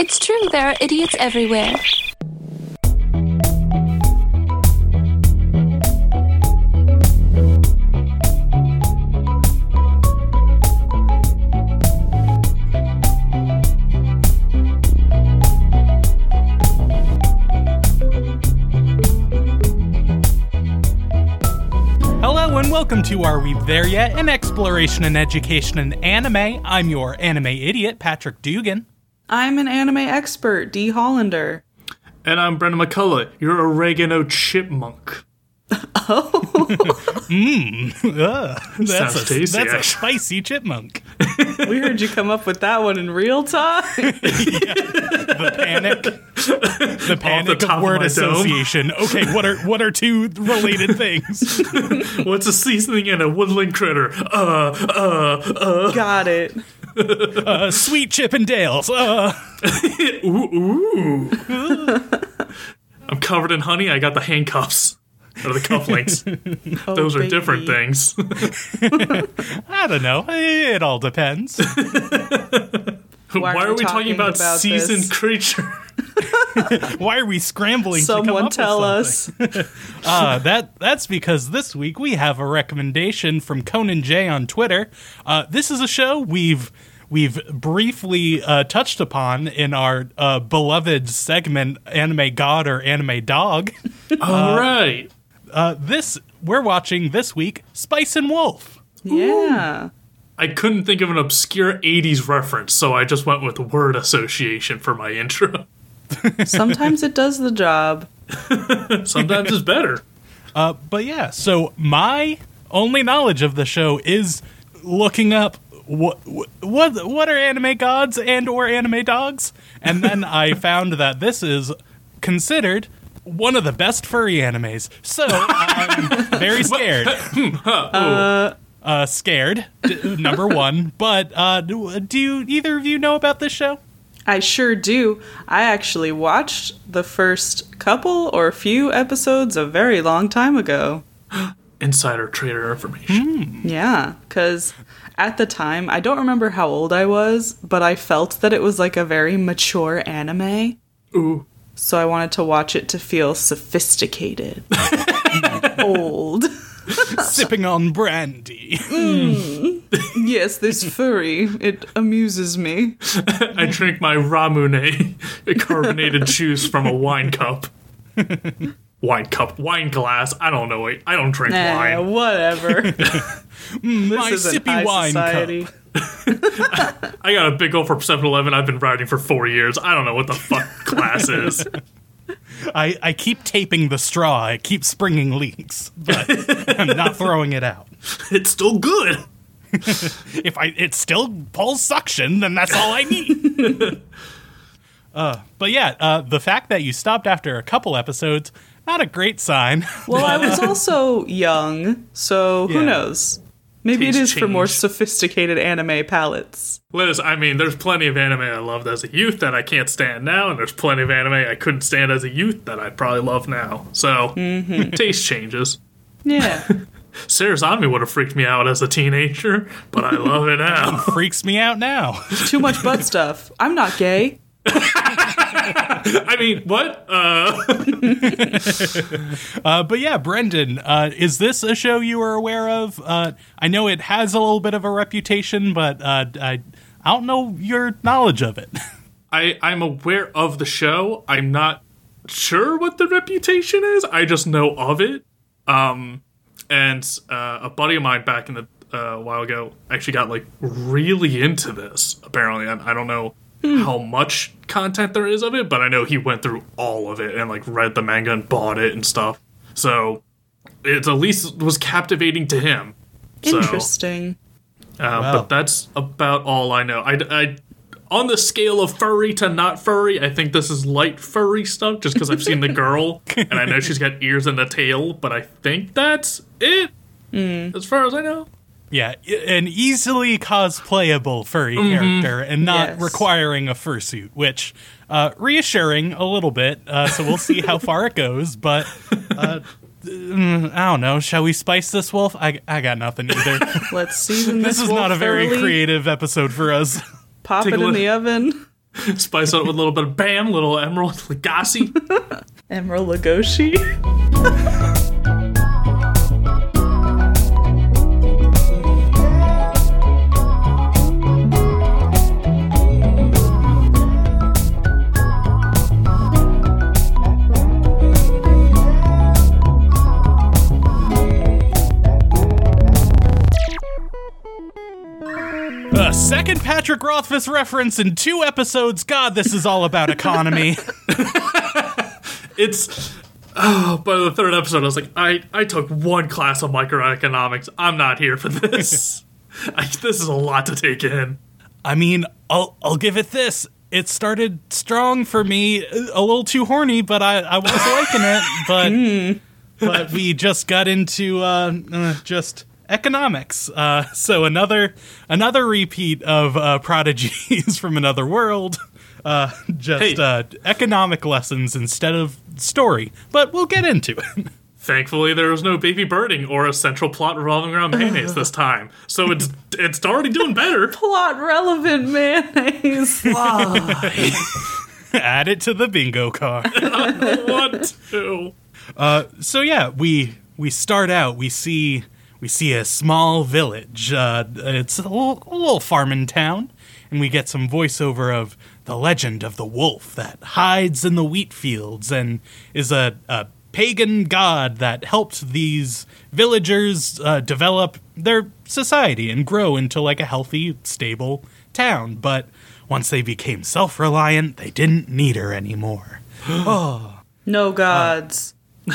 It's true, there are idiots everywhere. Hello and welcome to Are We There Yet? An exploration and education in anime. I'm your anime idiot, Patrick Dugan. I'm an anime expert, Dee Hollander. And I'm Brendan McCullough, your oregano chipmunk. Ugh, that's Sounds a, tasty, that's a spicy chipmunk. We heard you come up with that one in real time. The panic, the panic top of of word dome. association. Okay, what are what are two related things? What's a seasoning and a woodland critter? Uh, uh, uh. Got it. Uh, sweet Chippendales. Uh, Ooh, ooh. I'm covered in honey. I got the handcuffs. Or the cufflinks. Those are different things. I don't know. It all depends. Why, are are we we talking talking about, about seasoned this? creature? Why are we scrambling? to come Someone up tell with us. Uh, that that's because this week we have a recommendation from Conan J on Twitter. Uh, this is a show we've we've briefly uh, touched upon in our uh, beloved segment "Anime God" or "Anime Dog." All right. Uh, this we're watching this week, Spice and Wolf. Yeah. I couldn't think of an obscure 80s reference, so I just went with word association for my intro. Sometimes it does the job. Sometimes it's better. Uh, but yeah, so my only knowledge of the show is looking up what what what are anime gods and or anime dogs, and then I found that this is considered one of the best furry animes. So I'm very scared. uh, scared, d- number one. But uh, do, do you, either of you know about this show? I sure do. I actually watched the first couple or few episodes a very long time ago. Insider trader information. Yeah, because at the time, I don't remember how old I was, but I felt that it was like a very mature anime. Ooh. So I wanted to watch it to feel sophisticated. old. Sipping on brandy. Mm. Yes, this furry. It amuses me. I drink my Ramune a carbonated juice from a wine cup. Wine cup, wine glass. I don't know. It. I don't drink Eh, wine. whatever. My this isn't sippy wine society. cup. I got a big old from 7 Eleven. I've been riding for four years. I don't know what the fuck glass is. I, I keep taping the straw. It keeps springing leaks, but I'm not throwing it out. It's still good. If I it still pulls suction, then that's all I need. uh, but yeah, uh, the fact that you stopped after a couple episodes, not a great sign. Well, I was also young, so who Yeah. knows? Maybe it Taste is for more sophisticated anime palates. Liz, I mean, there's plenty of anime I loved as a youth that I can't stand now, and there's plenty of anime I couldn't stand as a youth that I probably love now. So, mm-hmm. taste changes. Yeah. Sarazanmai would have freaked me out as a teenager, but I love it now. Freaks me out now. Too much butt stuff. I'm not gay. I mean, what? Uh, Uh, but yeah, Brendan, uh, is this a show you are aware of? Uh, I know it has a little bit of a reputation, but uh, I I don't know your knowledge of it. I, I'm aware of the show. I'm not sure what the reputation is. I just know of it. Um, and uh, a buddy of mine back in the uh, a while ago actually got like really into this. Apparently, and I don't know how much content there is of it, but I know he went through all of it and like read the manga and bought it and stuff. So it at least was captivating to him. So, Interesting. uh, Wow. But that's about all I know. I, I, on the scale of furry to not furry, I think this is light furry stuff just because I've seen the girl and I know she's got ears and a tail, but I think that's it as far as I know. Yeah, an easily cosplayable furry character and not Yes. requiring a fursuit, which uh, reassuring a little bit. Uh, so we'll see how far it goes. But uh, mm, I don't know. Shall we spice this wolf? I, I got nothing either. Let's season this. this is wolf not a very thoroughly, creative episode for us. Pop Take it in look. the oven. Spice it with a little bit of Bam, little Emeril Lagasse. Emeril Legoshi. A second Patrick Rothfuss reference in two episodes. God, this is all about economy. it's oh, by the third episode, I was like, I I took one class of microeconomics. I'm not here for this. I, this is a lot to take in. I mean, I'll I'll give it this. It started strong for me, a little too horny, but I, I was liking it. But but we just got into uh, uh, just economics. Uh, so another another repeat of uh, prodigies from another world. Uh, just Hey. uh, economic lessons instead of story. But we'll get into it. Thankfully, there was no baby birding or a central plot revolving around mayonnaise this time, so it's it's already doing better. Plot relevant mayonnaise. Add it to the bingo card. I Want to? so yeah, we we start out. We see we see a small village. Uh, it's a little, a little farming town, and we get some voiceover of the legend of the wolf that hides in the wheat fields and is a, a pagan god that helped these villagers uh, develop their society and grow into like a healthy, stable town. But once they became self-reliant, they didn't need her anymore. No gods.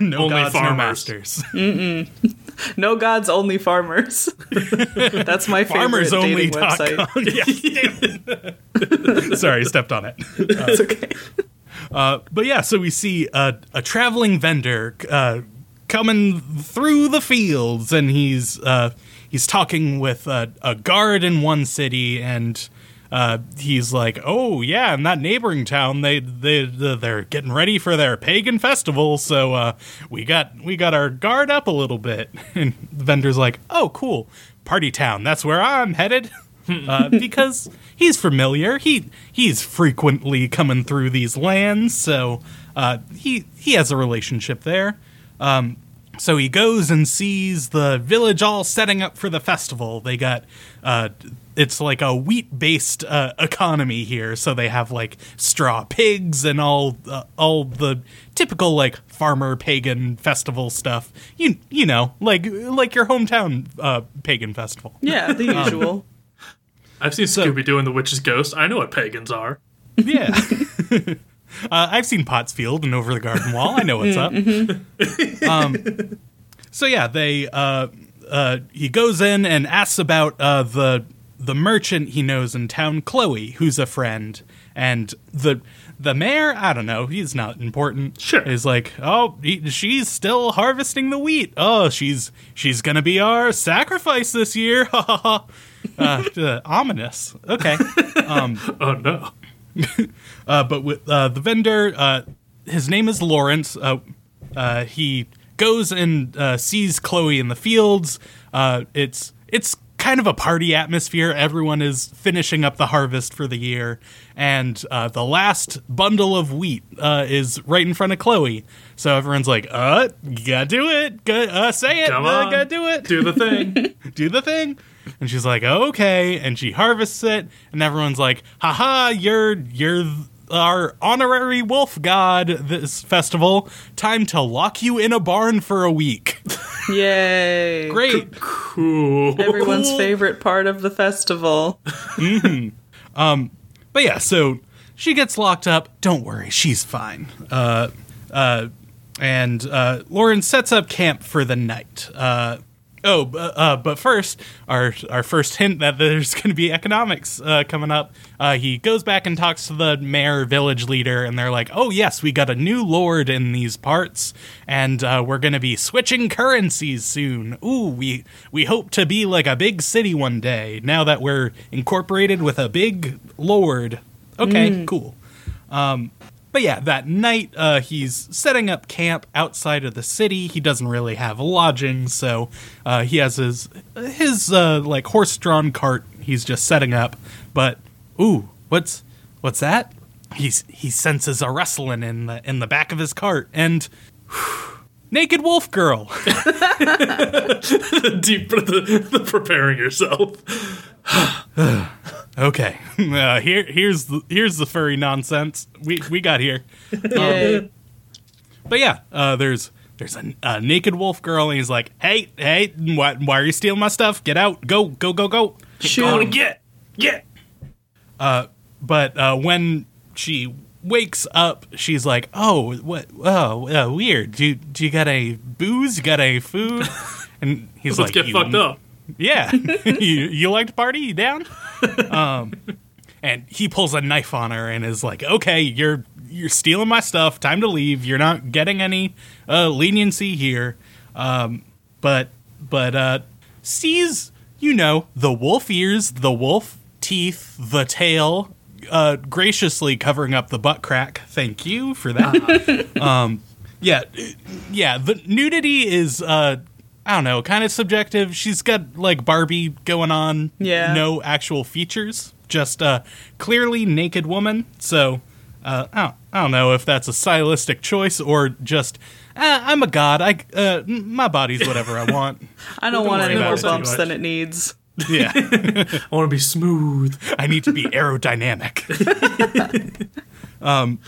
No Only gods, no farmers. masters. No gods, only farmers. That's my favorite dating website. FarmersOnly.com. Yes, damn. Sorry, stepped on it. It's okay. But yeah, so we see a, a traveling vendor uh, coming through the fields, and he's uh, he's talking with a, a guard in one city, and uh, he's like, "Oh yeah, in that neighboring town, they they they're getting ready for their pagan festival, so uh, we got we got our guard up a little bit." And the vendor's like, "Oh cool, party town. That's where I'm headed." uh, because he's familiar. He he's frequently coming through these lands, so uh, he he has a relationship there. Um, so he goes and sees the village all setting up for the festival. They got uh, it's like a wheat based uh, economy here, so they have like straw pigs and all uh, all the typical like farmer pagan festival stuff. You you know like like your hometown uh, pagan festival. Yeah, the usual. I've seen Scooby Doo and the Witch's Ghost. I know what pagans are. Yeah. uh, I've seen Pottsfield and Over the Garden Wall. I know what's up. um, so yeah, they uh, uh, he goes in and asks about uh, the the merchant he knows in town, Chloe, who's a friend, and the the mayor. I don't know. He's not important. Sure. is like, oh, he, she's still harvesting the wheat. Oh, she's she's gonna be our sacrifice this year. Ha ha ha. Uh, ominous. Okay. Oh no. Uh, but with uh, the vendor, uh, his name is Lawrence. Uh, uh, he goes and uh, sees Chloe in the fields. Uh, it's it's kind of a party atmosphere. Everyone is finishing up the harvest for the year, and uh, the last bundle of wheat uh, is right in front of Chloe. So everyone's like, "Uh, you gotta do it. Go, uh, say it. Come uh, on. gotta do it. Do the thing. do the thing." And she's like, "Okay," and she harvests it, and everyone's like, "Haha, you're you're our honorary wolf god this festival. Time to lock you in a barn for a week." Yay. Great. cool. Everyone's Cool. favorite part of the festival. Um. But yeah, so she gets locked up. Don't worry, she's fine. Uh, uh, and uh, Lawrence sets up camp for the night. Uh, oh, uh, but first, our our first hint that there's going to be economics uh, coming up. Uh, he goes back and talks to the mayor, village leader, and they're like, "Oh yes, we got a new lord in these parts, and uh, we're going to be switching currencies soon. Ooh, we we hope to be like a big city one day. Now that we're incorporated with a big lord. Okay, cool." But yeah, that night uh, he's setting up camp outside of the city. He doesn't really have lodging, so uh, he has his his uh, like horse-drawn cart. He's just setting up. But ooh, what's what's that? He's he senses a rustling in the in the back of his cart and naked wolf girl. Deep the, the preparing yourself. okay, uh, here here's the here's the furry nonsense we we got here. Yay. But yeah, uh, there's there's a, a naked wolf girl and he's like, hey hey, why, why are you stealing my stuff? Get out, go go go go. Shoot. Going to get get. But uh, when she wakes up, she's like, "Oh, what? Oh, uh, weird. Do you, do you got a booze? You got a food?" And he's like, Let's get fucked up. Yeah, you you like to party? You down?" Um, and he pulls a knife on her and is like, "Okay, you're you're stealing my stuff. Time to leave. You're not getting any uh, leniency here." Um, but but uh, sees you know the wolf ears, the wolf teeth, the tail, uh, graciously covering up the butt crack. Thank you for that. um, yeah, yeah. The nudity is uh, I don't know, kind of subjective. She's got like Barbie going on. Yeah. no actual features, just a clearly naked woman. So. Uh, I, don't, I don't know if that's a stylistic choice or just uh, I'm a god. I uh, my body's whatever I want. I don't want any more bumps than it needs. Yeah. I want to be smooth. I need to be aerodynamic. um,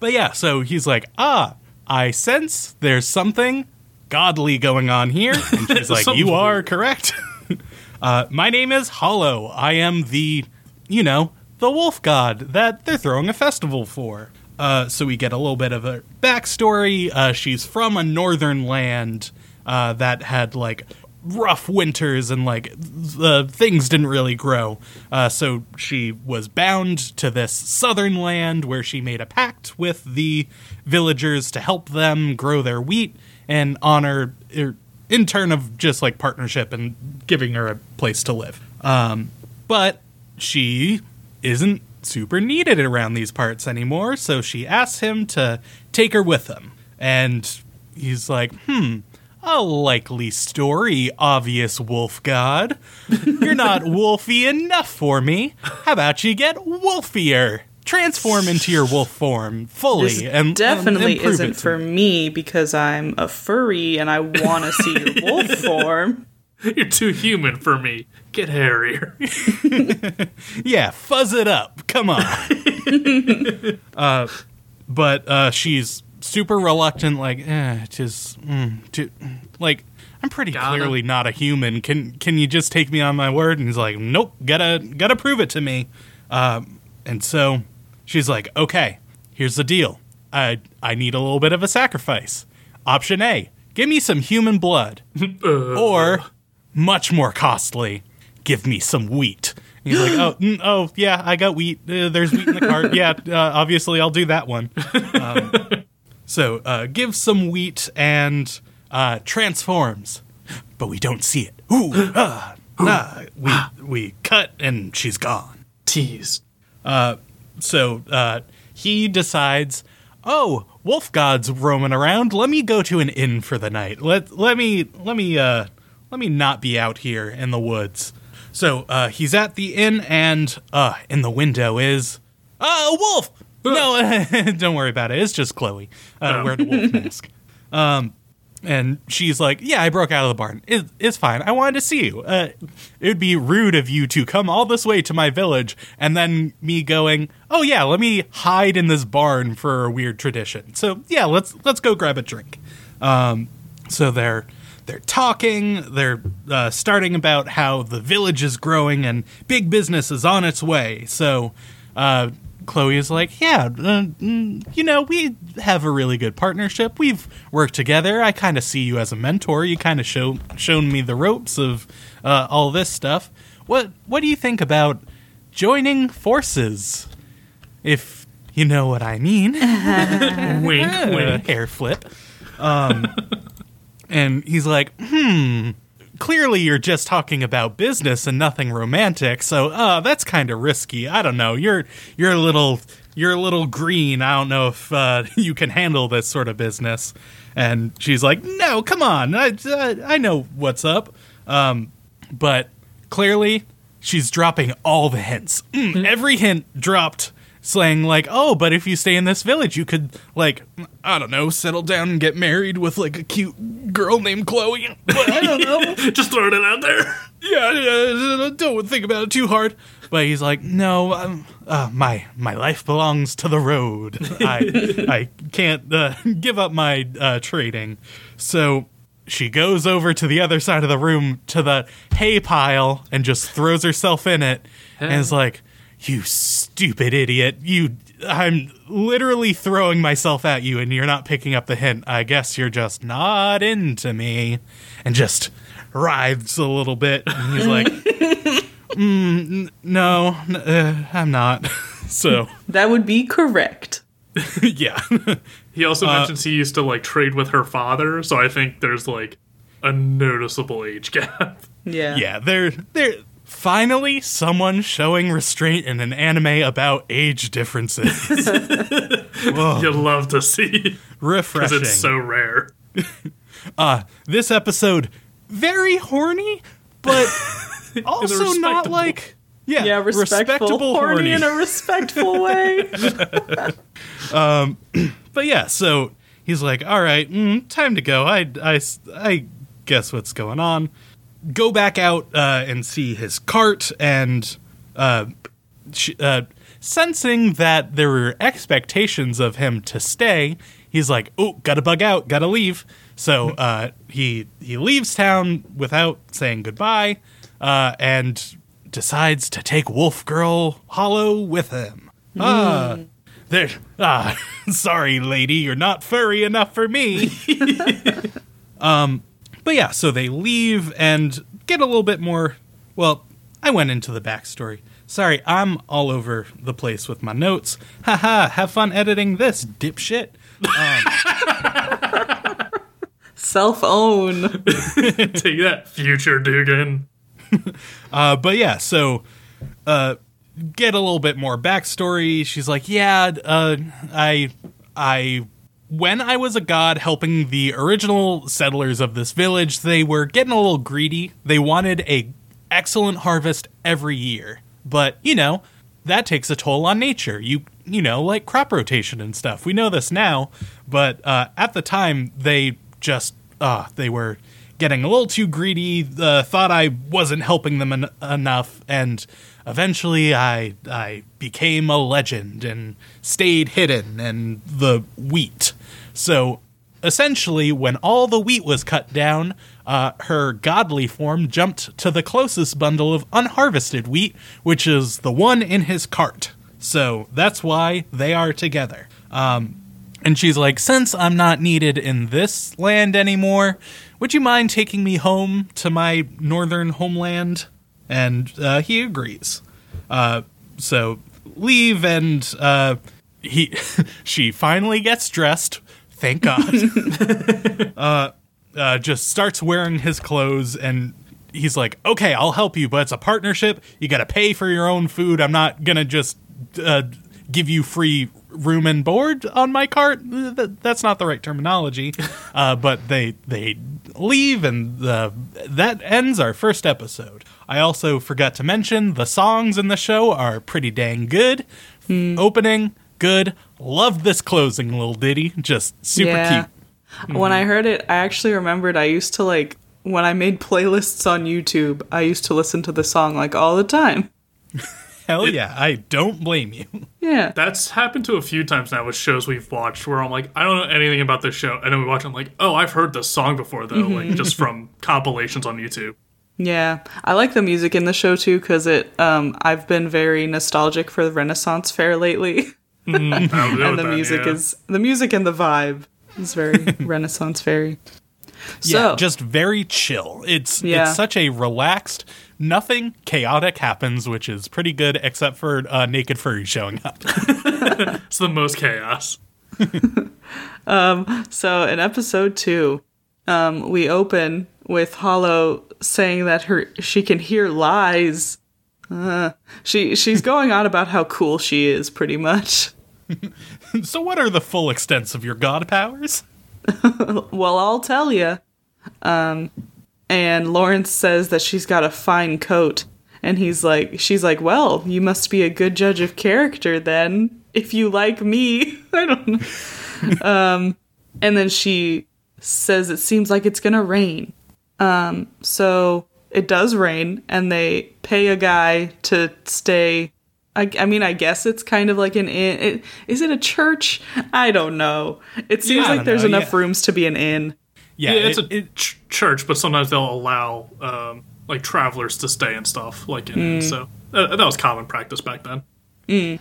but yeah, so he's like, ah, I sense there's something godly going on here. And she's like, you are correct. uh, my name is Hollow. I am the, you know, the wolf god that they're throwing a festival for. Uh, so we get a little bit of a backstory. Uh, she's from a northern land uh, that had like rough winters and like the things didn't really grow. Uh, so she was bound to this southern land where she made a pact with the villagers to help them grow their wheat and honor er, in turn of just like partnership and giving her a place to live. Um, but she isn't super needed around these parts anymore, so she asks him to take her with him. And he's like, hmm, a likely story, obvious wolf god. You're not wolfy enough for me. How about you get wolfier? Transform into your wolf form fully This and definitely and isn't it for me. me because I'm a furry and I want to see your wolf form. You're too human for me. Get hairier. Yeah, fuzz it up. Come on. uh, but uh, she's super reluctant. Like, eh, just mm, ju- like I'm pretty Gotta. clearly not a human. Can can you just take me on my word? And he's like, nope. Gotta gotta prove it to me. Um, and so she's like, okay, here's the deal. I I need a little bit of a sacrifice. Option A: give me some human blood, or much more costly, give me some wheat. And He's like, oh, mm, oh, yeah, I got wheat. Uh, there's wheat in the cart. Yeah, uh, obviously, I'll do that one. Um, so, uh, give some wheat and uh, transforms, but we don't see it. Ooh, ah, ah. we we cut and she's gone. Tease. So uh, he decides, oh, wolf gods roaming around. Let me go to an inn for the night. Let let me let me uh, let me not be out here in the woods. So uh, he's at the inn, and uh, in the window is uh, a wolf. No, don't worry about it. It's just Chloe uh, Oh. wearing a wolf mask. Um, and she's like, "Yeah, I broke out of the barn. It, it's fine. I wanted to see you. Uh, it would be rude of you to come all this way to my village and then me going, "Oh yeah, let me hide in this barn for a weird tradition." So yeah, let's let's go grab a drink. Um, so they're they're talking. They're uh, starting about how the village is growing and big business is on its way. So uh, Chloe is like, "Yeah, uh, mm, you know, we have a really good partnership. We've worked together. I kind of see you as a mentor. You kind of show shown me the ropes of uh, all this stuff. What what do you think about joining forces? If you know what I mean." wink, wink. hair flip. Um, and he's like, hmm. Clearly, you're just talking about business and nothing romantic. So, uh, that's kind of risky. I don't know. You're you're a little you're a little green. I don't know if uh, you can handle this sort of business. And she's like, No, come on. I I know what's up. Um, but clearly, she's dropping all the hints. Mm, every hint dropped saying like, "Oh, but if you stay in this village, you could like, I don't know, settle down and get married with like a cute girl named Chloe." But I don't know. Just throwing it out there. yeah, yeah, don't think about it too hard. But he's like, no, um, uh, my my life belongs to the road. I I can't uh, give up my uh, trading. So she goes over to the other side of the room to the hay pile and just throws herself in it and is like, "You stupid idiot! You." I'm literally throwing myself at you, and you're not picking up the hint. I guess you're just not into me, and just writhes a little bit. And he's like, mm, n- "No, n- uh, I'm not." so, That would be correct. yeah, He also mentions he used to like trade with her father, so I think there's like a noticeable age gap. Yeah. yeah. They're they're finally someone showing restraint in an anime about age differences. You'd love to see because Refreshing. it's so rare. uh, this episode very horny, but also not like yeah, Yeah, respectful. horny in a respectful way. Um, but yeah, so he's like, "All right, mm, time to go. I, I, I guess what's going on. Go back out uh, and see his cart." And uh, sh- uh, sensing that there were expectations of him to stay, he's like, "Oh, gotta bug out, gotta leave." So uh, he he leaves town without saying goodbye, uh, and decides to take Wolf Girl Hollow with him. Ah, there. Ah, sorry, lady, you're not furry enough for me. um, but yeah, so they leave and get a little bit more. Well, I went into the backstory. Sorry, I'm all over the place with my notes. Haha, have fun editing this, dipshit. Self own. Take that, future Dugan. Uh, but yeah, so uh, get a little bit more backstory. She's like, yeah, uh, I, I, when I was a god helping the original settlers of this village, they were getting a little greedy. They wanted a excellent harvest every year, but you know that takes a toll on nature. You you know like crop rotation and stuff. We know this now, but uh, at the time they just uh, they were getting a little too greedy. Uh, thought I wasn't helping them en- enough, and eventually I I became a legend and stayed hidden and the wheat. So essentially, when all the wheat was cut down, uh, her godly form jumped to the closest bundle of unharvested wheat, which is the one in his cart. So that's why they are together. Um, and she's like, Since I'm not needed in this land anymore, would you mind taking me home to my northern homeland? And uh, he agrees. Uh, so leave, and uh, he she finally gets dressed. Thank God. uh, uh, just starts wearing his clothes, and he's like, "Okay, I'll help you, but it's a partnership. You got to pay for your own food. I'm not gonna just uh, give you free room and board on my cart. That's not the right terminology. Uh, but they they leave, and the, that ends our first episode. I also forgot to mention the songs in the show are pretty dang good. Opening good. Love this closing little ditty. Just super yeah. cute. When I heard it, I actually remembered I used to like when I made playlists on YouTube, I used to listen to the song like all the time. Hell yeah, I don't blame you. Yeah. That's happened to a few times now with shows we've watched where I'm like, I don't know anything about this show. And then we watch it, I'm like, oh, I've heard this song before, though, like just from compilations on YouTube. Yeah. I like the music in the show too cuz it um I've been very nostalgic for the Renaissance Fair lately. I'll and the that, music yeah. is the music and the vibe is very Renaissance fairy. yeah, just very chill. It's Yeah. it's such a relaxed, nothing chaotic happens, which is pretty good, except for uh, naked furry showing up. It's the most chaos. So in episode two, um, we open with Hollow saying that her she can hear lies. Uh, she she's going on about how cool she is, pretty much. so, what are the full extents of your god powers? Well, I'll tell you. Um, and Lawrence says that she's got a fine coat, And he's like, she's like, well, you must be a good judge of character then, if you like me. I don't know. um, and then she says it seems like it's gonna rain. Um, so it does rain, and they pay a guy to stay. I, I mean, I guess it's kind of like an inn. It, is it a church? I don't know. It seems I like there's know, enough yeah. rooms to be an inn. Yeah, Yeah, it's it- a ch- church, but sometimes they'll allow um, like travelers to stay and stuff. Like in Mm. so uh, that was common practice back then.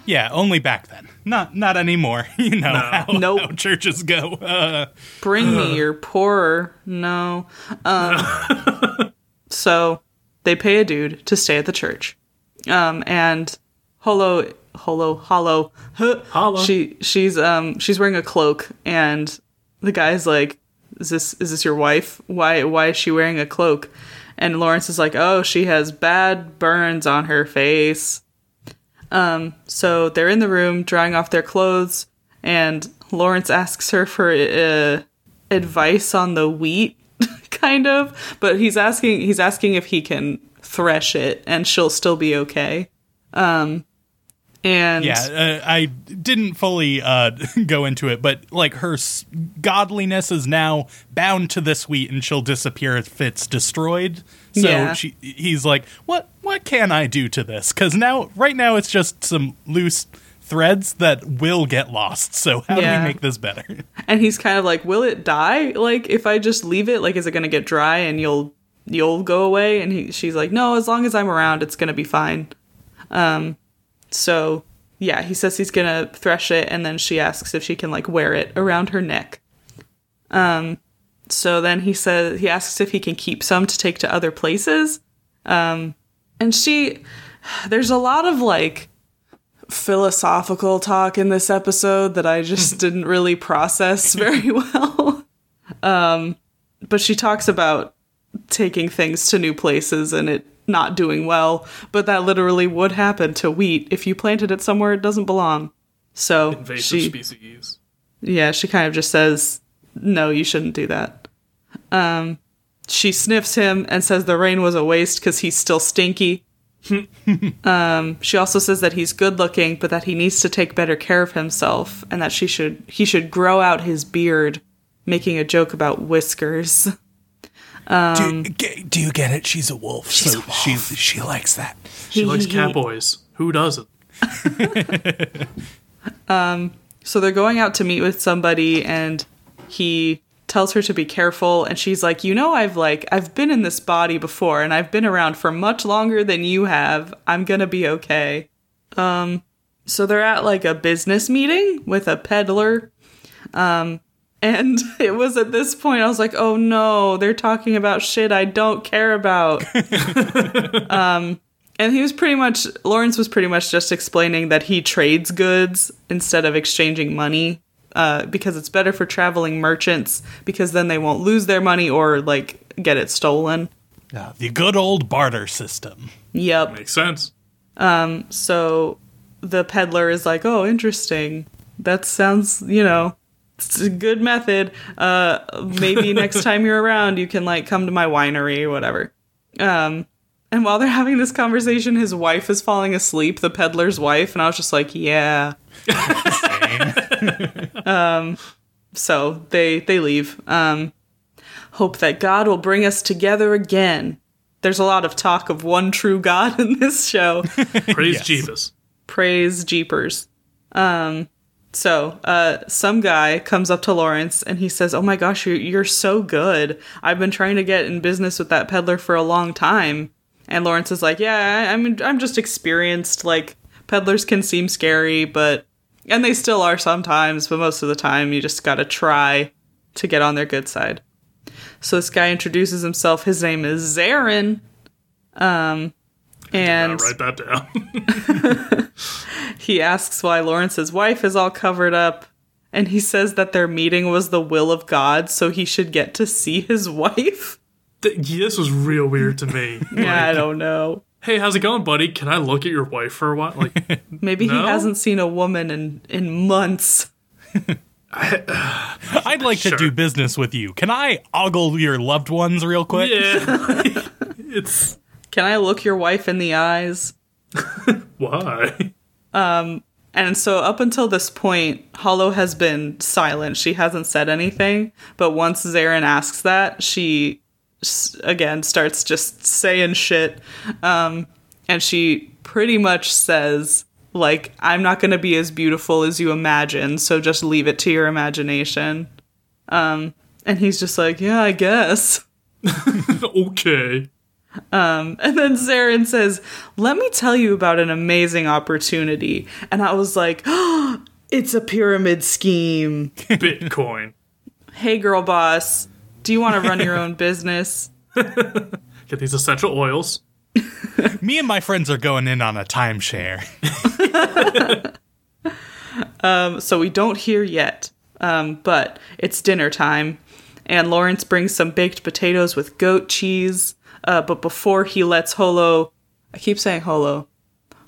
yeah, only back then. Not not anymore. You know how, Nope. how churches go. Uh, Bring me your poorer. No. Um, so they pay a dude to stay at the church. Um, and Holo, Holo, Hollow, Holla. she she's um she's wearing a cloak, and the guy's like, "Is this is this your wife? Why why is she wearing a cloak?" And Lawrence is like, "Oh, she has bad burns on her face." Um, so they're in the room drying off their clothes, and Lawrence asks her for uh, advice on the wheat, kind of. But he's asking he's asking if he can thresh it, and she'll still be okay. Um, and yeah, uh, I didn't fully uh, go into it, but like her s- godliness is now bound to this wheat, and she'll disappear if it's destroyed. So Yeah. she, he's like, "What? What can I do to this? Because now, right now, it's just some loose threads that will get lost. So how do we make this better?" and he's kind of like, "Will it die? Like if I just leave it, like is it gonna get dry and you'll you'll go away?" And he she's like, "No, as long as I'm around, it's gonna be fine." Um, so yeah, he says he's gonna thresh it, and then she asks if she can like wear it around her neck. Um, so then he says he asks if he can keep some to take to other places. Um, and she, there's a lot of like philosophical talk in this episode that I just didn't really process very well. Um, but she talks about taking things to new places and it not doing well, but that literally would happen to wheat if you planted it somewhere it doesn't belong. So Invasive she, species. yeah, she kind of just says, "No, you shouldn't do that." Um, she sniffs him and says the rain was a waste because he's still stinky. um, she also says that he's good looking, but that he needs to take better care of himself, and that she should he should grow out his beard, making a joke about whiskers. do, g- do you get it? She's a wolf, so she she likes that. She likes cowboys. Who doesn't? So they're going out to meet with somebody and he tells her to be careful and she's like, "You know I've like I've been in this body before and I've been around for much longer than you have. I'm going to be okay." Um so they're at like a business meeting with a peddler. Um and it was at this point I was like, "Oh no, they're talking about shit I don't care about." um and he was pretty much Lawrence was pretty much just explaining that he trades goods instead of exchanging money uh, because it's better for traveling merchants because then they won't lose their money or like get it stolen. Uh, the good old barter system. Yep. Makes sense. So the peddler is like, "Oh, interesting. That sounds, you know, it's a good method. Uh, maybe next time you're around, you can like come to my winery or whatever." Um, and while they're having this conversation, his wife is falling asleep, the peddler's wife, and I was just like, "Yeah." um, so they they leave. Um, hope that God will bring us together again. There's a lot of talk of one true God in this show Praise Yes. Jeebus. praise jeepers um so uh some guy comes up to lawrence and he says oh my gosh you're, you're so good. I've been trying to get in business with that peddler for a long time. And lawrence is like yeah i'm i'm just experienced. Like peddlers can seem scary but and they still are sometimes but most of the time you just gotta try to get on their good side. So this guy introduces himself. His name is zarin. Um and Uh, write that down. he asks why Lawrence's wife is all covered up, and he says that their meeting was the will of God, so he should get to see his wife. Th- this was real weird to me. Yeah, I don't know. hey, how's it going, buddy? Can I look at your wife for a while? Like, Maybe No? he hasn't seen a woman in in months. I'd like to do business with you. Can I ogle your loved ones real quick? yeah, it's Can I look your wife in the eyes? Why? And so up until this point, Hollow has been silent. She hasn't said anything. But once Zarin asks that, she again starts just saying shit. Um, and she pretty much says, like, I'm not going to be as beautiful as you imagine, so just leave it to your imagination. Um, and he's just like, yeah, I guess. okay. And then Zarin says, Let me tell you about an amazing opportunity. And I was like, oh, It's a pyramid scheme. Bitcoin. Hey, girl boss, do you want to run your own business? Get these essential oils. Me and my friends are going in on a timeshare. So we don't hear yet. Um, but it's dinner time. And Lawrence brings some baked potatoes with goat cheese. Uh, but before he lets Holo, I keep saying Holo,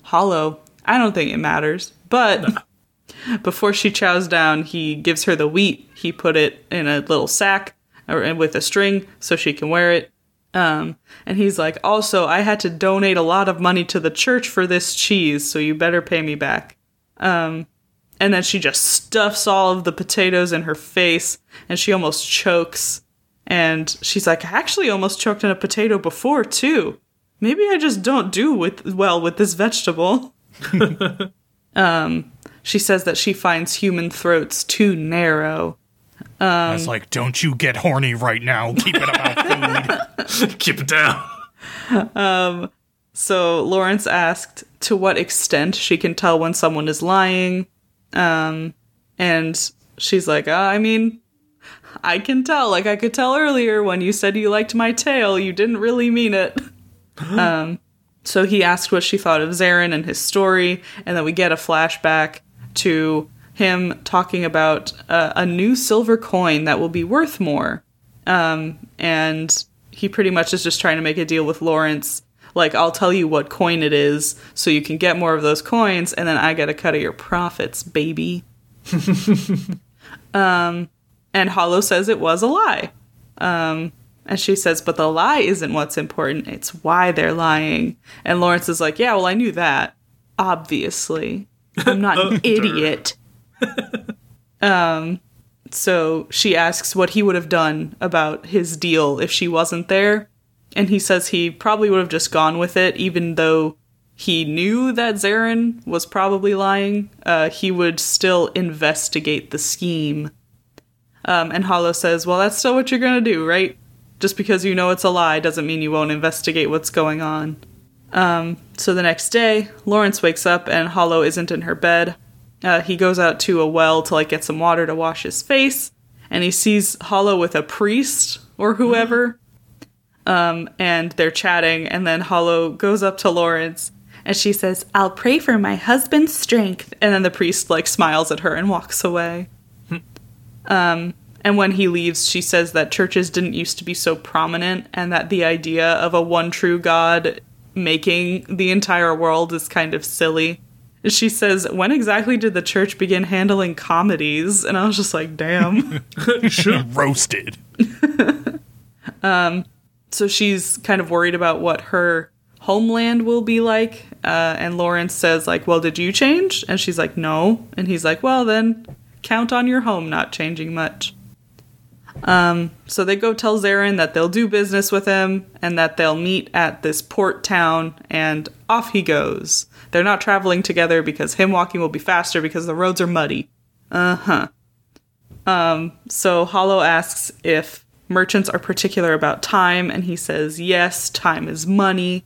Hollow, I don't think it matters. But before she chows down, he gives her the wheat. He put it in a little sack or with a string so she can wear it. Um, and he's like, also, I had to donate a lot of money to the church for this cheese, so you better pay me back. Um, and then she just stuffs all of the potatoes in her face and she almost chokes. And she's like, I actually almost choked on a potato before too. Maybe I just don't do with well with this vegetable. um, she says that she finds human throats too narrow. I was like, don't you get horny right now. Keep it about food. Keep it down. So Lawrence asked to what extent she can tell when someone is lying. Um, and she's like, uh, I mean, I can tell. Like I could tell earlier when you said you liked my tail, you didn't really mean it. um, so he asked what she thought of Zarin and his story, and then we get a flashback to him talking about uh, a new silver coin that will be worth more. Um, and he pretty much is just trying to make a deal with Lawrence. Like, I'll tell you what coin it is so you can get more of those coins, and then I get a cut of your profits, baby. um, and Hollow says it was a lie. Um, and she says, but the lie isn't what's important, it's why they're lying. And Lawrence is like, yeah, well, I knew that. Obviously. I'm not an idiot. um, so she asks what he would have done about his deal if she wasn't there. And he says he probably would have just gone with it, even though he knew that Zarin was probably lying. Uh, he would still investigate the scheme. Um, and Hollow says, Well, that's still what you're going to do, right? Just because you know it's a lie doesn't mean you won't investigate what's going on. Um, so the next day, Lawrence wakes up and Hollow isn't in her bed. Uh, he goes out to a well to like get some water to wash his face, and he sees Hollow with a priest or whoever. um, and they're chatting, and then Hollow goes up to Lawrence and she says, "I'll pray for my husband's strength." And then the priest like smiles at her and walks away. Um, and when he leaves, she says that churches didn't used to be so prominent, and that the idea of a one true God making the entire world is kind of silly. She says, When exactly did the church begin handling comedies? And I was just like, Damn. Should have roasted. so she's kind of worried about what her homeland will be like. Uh, and Lawrence says, like, Well, did you change? And she's like, No. And he's like, Well, then count on your home not changing much. Um, so they go tell Zarin that they'll do business with him and that they'll meet at this port town, and off he goes. They're not traveling together because him walking will be faster because the roads are muddy. Uh huh. Um, so Hollow asks if merchants are particular about time, and he says, Yes, time is money.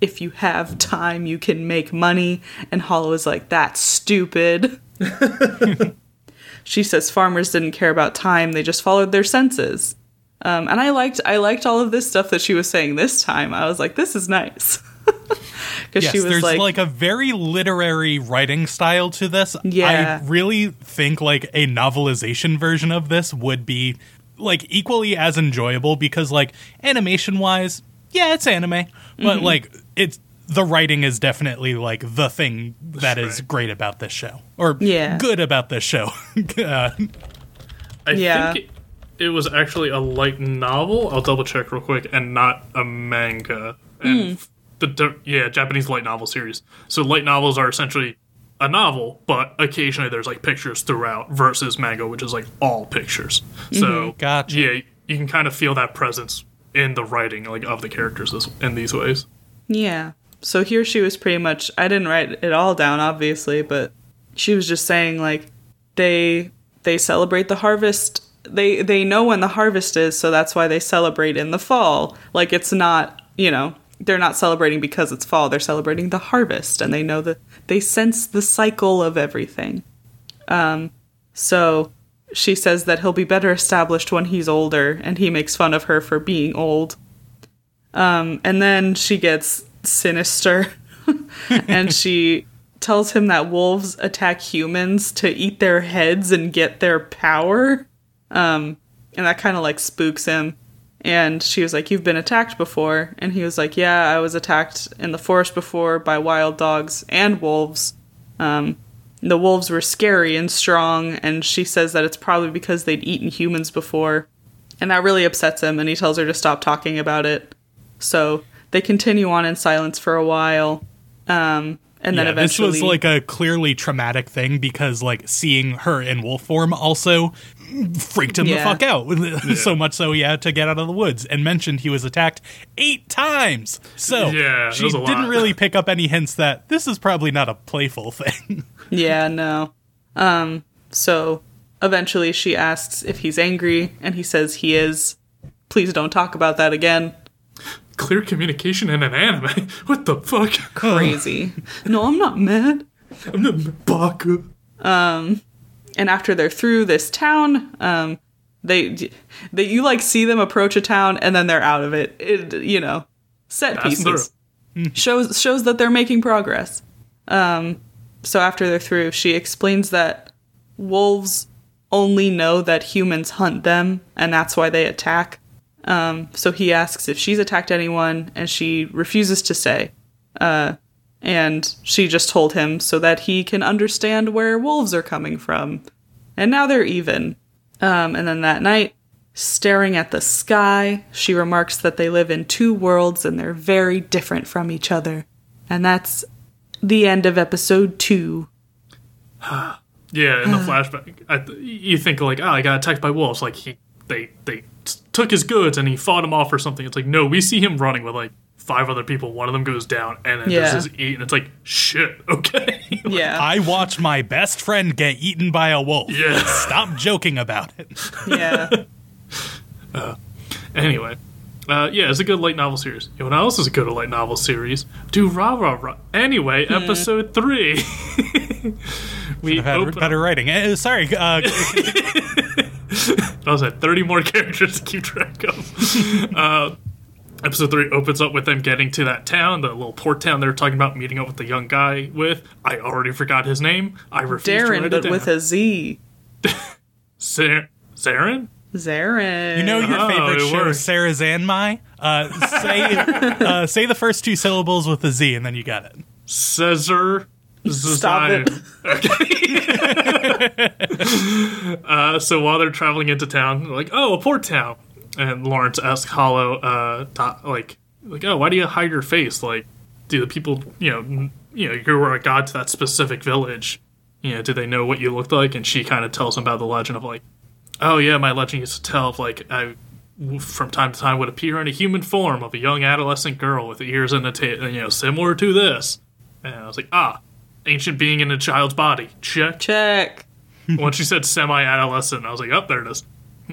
If you have time, you can make money. And Hollow is like, That's stupid. she says farmers didn't care about time, they just followed their senses. Um, and I liked I liked all of this stuff that she was saying this time. I was like, this is nice. Because Yes, she was there's like, like, a very literary writing style to this. Yeah. I really think like a novelization version of this would be like equally as enjoyable because like animation wise, yeah, it's anime, but Mm-hmm. like it's the writing is definitely like the thing that is right. great about this show or Yeah. good about this show. uh, I Yeah. think it, it was actually a light novel. I'll double check real quick, and not a manga. And f- the di- yeah Japanese light novel series. So light novels are essentially a novel, but occasionally there's like pictures throughout versus manga, which is like all pictures. So Gotcha. yeah, you can kind of feel that presence in the writing like of the characters in these ways. Yeah. So here she was pretty much I didn't write it all down obviously, but she was just saying like they they celebrate the harvest. They they know when the harvest is, so that's why they celebrate in the fall. Like it's not, you know, they're not celebrating because it's fall. They're celebrating the harvest and they know that they sense the cycle of everything. Um so she says that he'll be better established when he's older and he makes fun of her for being old. Um, and then she gets sinister and she tells him that wolves attack humans to eat their heads and get their power. Um, and that kind of like spooks him. And she was like, You've been attacked before. And he was like, Yeah, I was attacked in the forest before by wild dogs and wolves. Um, the wolves were scary and strong. And she says that it's probably because they'd eaten humans before. And that really upsets him. And he tells her to stop talking about it. So they continue on in silence for a while. Um, and then yeah, this was like a clearly traumatic thing because like seeing her in wolf form also freaked him the fuck out. so much so he had to get out of the woods and mentioned he was attacked eight times. So Yeah, she didn't lot. really pick up any hints that this is probably not a playful thing. Yeah, no. Um, so eventually she asks if he's angry, and he says he is. Please don't talk about that again. Clear communication in an anime. What the fuck? Crazy. no, I'm not mad. I'm not baka. And after they're through this town, um, they, they you like see them approach a town, and then they're out of it. it you know, set pieces. shows shows that they're making progress. Um, so after they're through, she explains that wolves only know that humans hunt them, and that's why they attack. Um, so he asks if she's attacked anyone, and she refuses to say. Uh, and she just told him so that he can understand where wolves are coming from. And now they're even. Um, and then that night, staring at the sky, she remarks that they live in two worlds and they're very different from each other. And that's the end of episode two. Yeah, in the flashback, I th- you think like, oh, I got attacked by wolves. Like he, they, they took his goods and he fought him off or something. It's like, no, we see him running with like five other people. One of them goes down, and then Yeah. there's his eat, and it's like, shit, okay. Yeah. I watched my best friend get eaten by a wolf. Yeah. Stop joking about it. yeah. anyway, uh, yeah, it's a good light novel series. You know what else is a good light novel series? Do rah rah rah. Anyway, episode three. we I've had open better writing. Uh, sorry. Uh, I was at 30 more characters to keep track of. uh, episode 3 opens up with them getting to that town, the little port town they were talking about, meeting up with the young guy with. I already forgot his name. I refuse to write it but down. with a Z. Zar- Zarin? Zarin. You know your Oh, favorite show, works. Sarazanmai? Uh, say, uh, say the first two syllables with a Z, and then you got it. Stop it. Uh, so while they're traveling into town, they're like, "Oh, a port town," and Lawrence asks Holo, uh, to- like, like, "Oh, why do you hide your face? Like, do the people, you know, you know, you were a god to that specific village? You know, do they know what you looked like?" And she kind of tells him about the legend of like, "Oh yeah, my legend used to tell of like I." From time to time, would appear in a human form of a young adolescent girl with ears and a tail, you know, similar to this. And I was like, ah, ancient being in a child's body. Check Check. once she said semi-adolescent, I was like, "Oh, there it is."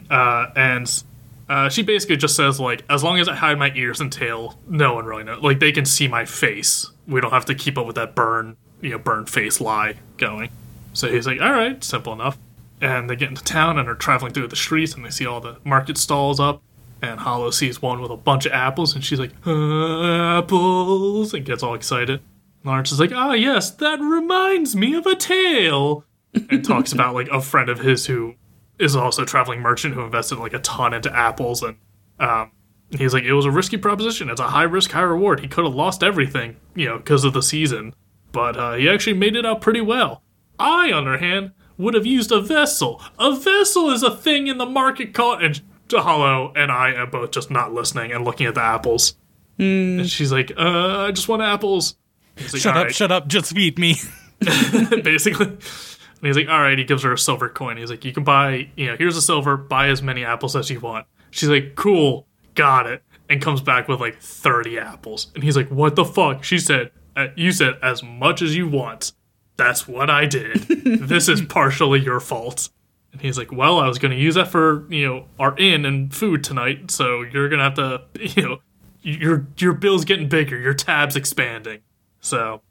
Uh, and uh, she basically just says like, "As long as I hide my ears and tail, no one really knows. Like they can see my face. We don't have to keep up with that burn, you know, burn face lie going." So he's like, "All right, simple enough." And they get into town and are traveling through the streets, and they see all the market stalls up. And Holo sees one with a bunch of apples, and she's like, "Uh, "Apples!" and gets all excited. Lawrence is like, "Ah, yes, that reminds me of a tale." and talks about like a friend of his who is also a traveling merchant who invested like a ton into apples and um, he's like it was a risky proposition. It's a high risk high reward. He could have lost everything you know because of the season but uh, he actually made it out pretty well. I on the other hand would have used a vessel. A vessel is a thing in the market called and Holo and i are both just not listening and looking at the apples. And she's like, uh, I just want apples. Like, Shut up, right." shut up, just feed me. basically. And he's like, all right, he gives her a silver coin. He's like, you can buy, you know, here's a silver, buy as many apples as you want. She's like, cool, got it. And comes back with like 30 apples. And he's like, what the fuck? She said, uh, you said as much as you want. That's what I did. this is partially your fault. And he's like, well, I was going to use that for, you know, our inn and food tonight. So you're going to have to, you know, your, your bill's getting bigger, your tab's expanding. So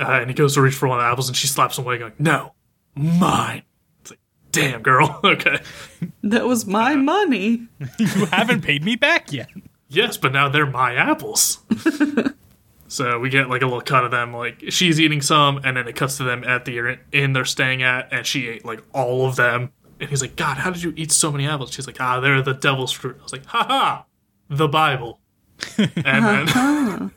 uh, and he goes to reach for one of the apples, and she slaps him away, going, "No, mine." It's like, damn, girl. okay, That was my money. You haven't paid me back yet. yes, but now they're my apples. so we get like a little cut of them, like she's eating some, and then it cuts to them at the inn they're staying at, and she ate like all of them. And he's like, "God, how did you eat so many apples?" She's like, "Ah, they're the devil's fruit." I was like, "Ha ha, the Bible." and then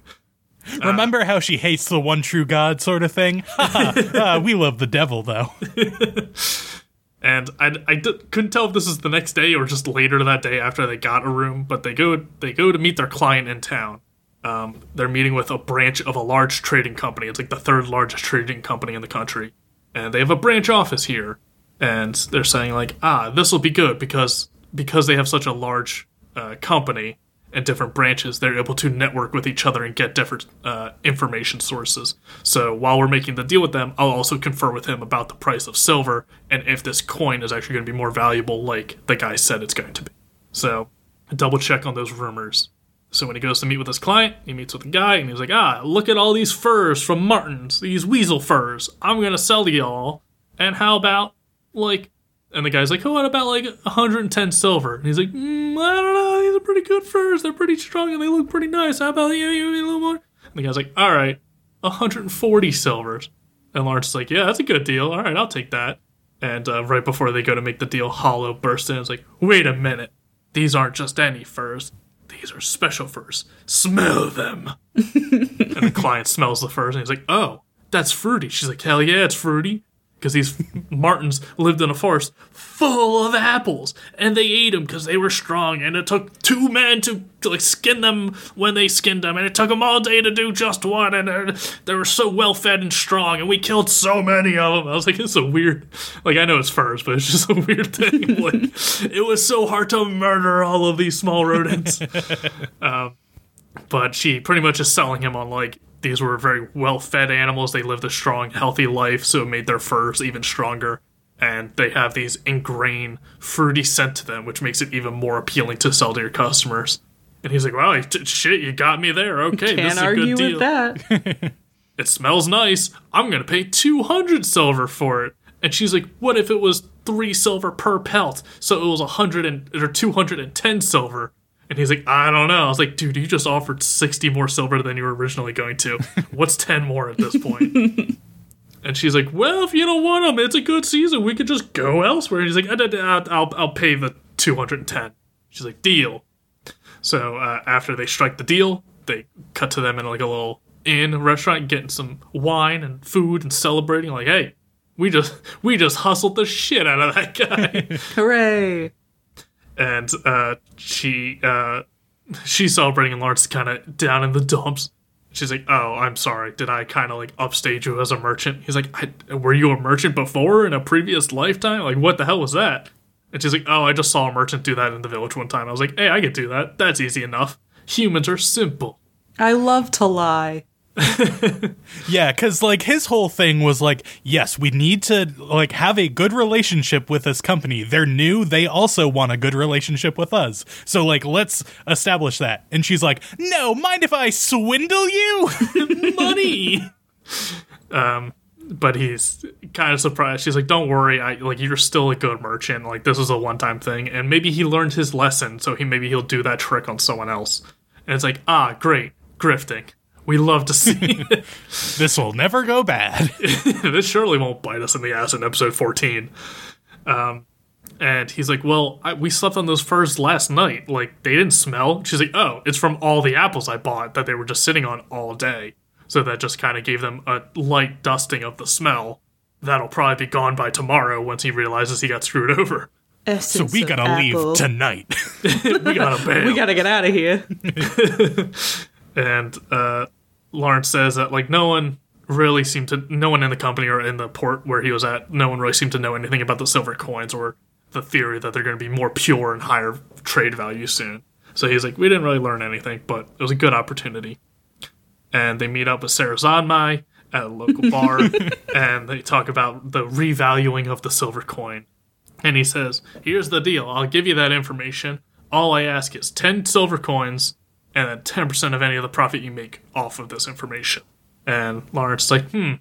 Remember how she hates the one true God sort of thing? uh, we love the devil, though. and I, I d- couldn't tell if this is the next day or just later that day after they got a room. But they go they go to meet their client in town. Um, they're meeting with a branch of a large trading company. It's like the third largest trading company in the country, and they have a branch office here. And they're saying like, ah, this will be good because because they have such a large uh, company and different branches, they're able to network with each other and get different uh, information sources. So while we're making the deal with them, I'll also confer with him about the price of silver and if this coin is actually going to be more valuable, like the guy said it's going to be. So double check on those rumors. So when he goes to meet with his client, he meets with the guy and he's like, ah, look at all these furs from marten's, these weasel furs. I'm going to sell to y'all. And how about, like, and the guy's like, oh, what about like 110 silver? And he's like, mm, I don't know, these are pretty good furs. They're pretty strong and they look pretty nice. How about you, you, you a little more? And the guy's like, all right, 140 silvers. And Lawrence is like, yeah, that's a good deal. All right, I'll take that. And uh, right before they go to make the deal, Holo bursts in and is like, wait a minute. These aren't just any furs. These are special furs. Smell them. and the client smells the furs and he's like, oh, that's fruity. She's like, hell yeah, it's fruity. Because these martens lived in a forest full of apples, and they ate them because they were strong. And it took two men to, to, like skin them when they skinned them, and it took them all day to do just one. And they're- they were so well fed and strong, and we killed so many of them. I was like, it's a weird, like I know it's furs, but it's just a weird thing. like it was so hard to murder all of these small rodents uh, but she pretty much is selling him on like these were very well fed animals. They lived a strong, healthy life, so it made their furs even stronger. And they have these ingrained, fruity scent to them, which makes it even more appealing to sell to your customers. And he's like, "Wow, t- shit, you got me there. Okay, this Can't is a good deal. with that. It smells nice. I'm gonna pay 200 silver for it." And she's like, "What if it was three silver per pelt? So it was 100 and, or 210 silver." And he's like, I don't know. I was like, dude, you just offered 60 more silver than you were originally going to. What's 10 more at this point? and she's like, well, if you don't want them, it's a good season. We could just go elsewhere. And he's like, "Uh, uh, uh, I'll, I'll pay the 210. She's like, deal. So uh, after they strike the deal, they cut to them in like a little inn restaurant, getting some wine and food and celebrating. Like, hey, we just we just hustled the shit out of that guy Hooray. And uh, she uh, she's celebrating, and Lawrence kind of down in the dumps. She's like, "Oh, I'm sorry. Did I kind of like upstage you as a merchant?" He's like, "Were you a merchant before in a previous lifetime? Like, what the hell was that?" And she's like, "Oh, I just saw a merchant do that in the village one time. I was like, hey, I could do that. That's easy enough. Humans are simple." I love to lie. Yeah, because like his whole thing was like, yes, we need to like have a good relationship with this company. They're new. They also want a good relationship with us. So like, let's establish that. And she's like, no, mind if I swindle you? money. um, but he's kind of surprised. She's like, "Don't worry, I like you're still a good merchant. Like this is a one-time thing, and maybe he learned his lesson, so he maybe he'll do that trick on someone else." And it's like, ah, great, grifting. We love to see. it. this will never go bad. this surely won't bite us in the ass in episode 14. Um, and he's like, Well, I, we slept on those furs last night. Like, they didn't smell. She's like, Oh, it's from all the apples I bought that they were just sitting on all day. So that just kind of gave them a light dusting of the smell. That'll probably be gone by tomorrow once he realizes he got screwed over. So we gotta apple. leave tonight. we gotta bail. We gotta get out of here. and uh, Lawrence says that like no one really seemed to, no one in the company or in the port where he was at, no one really seemed to know anything about the silver coins or the theory that they're going to be more pure and higher trade value soon. So he's like, we didn't really learn anything, but it was a good opportunity. And they meet up with Sarazanmai at a local bar, and they talk about the revaluing of the silver coin. And he says, Here's the deal. I'll give you that information. All I ask is 10 silver coins and then 10% of any of the profit you make off of this information. And Lawrence is like, Hmm,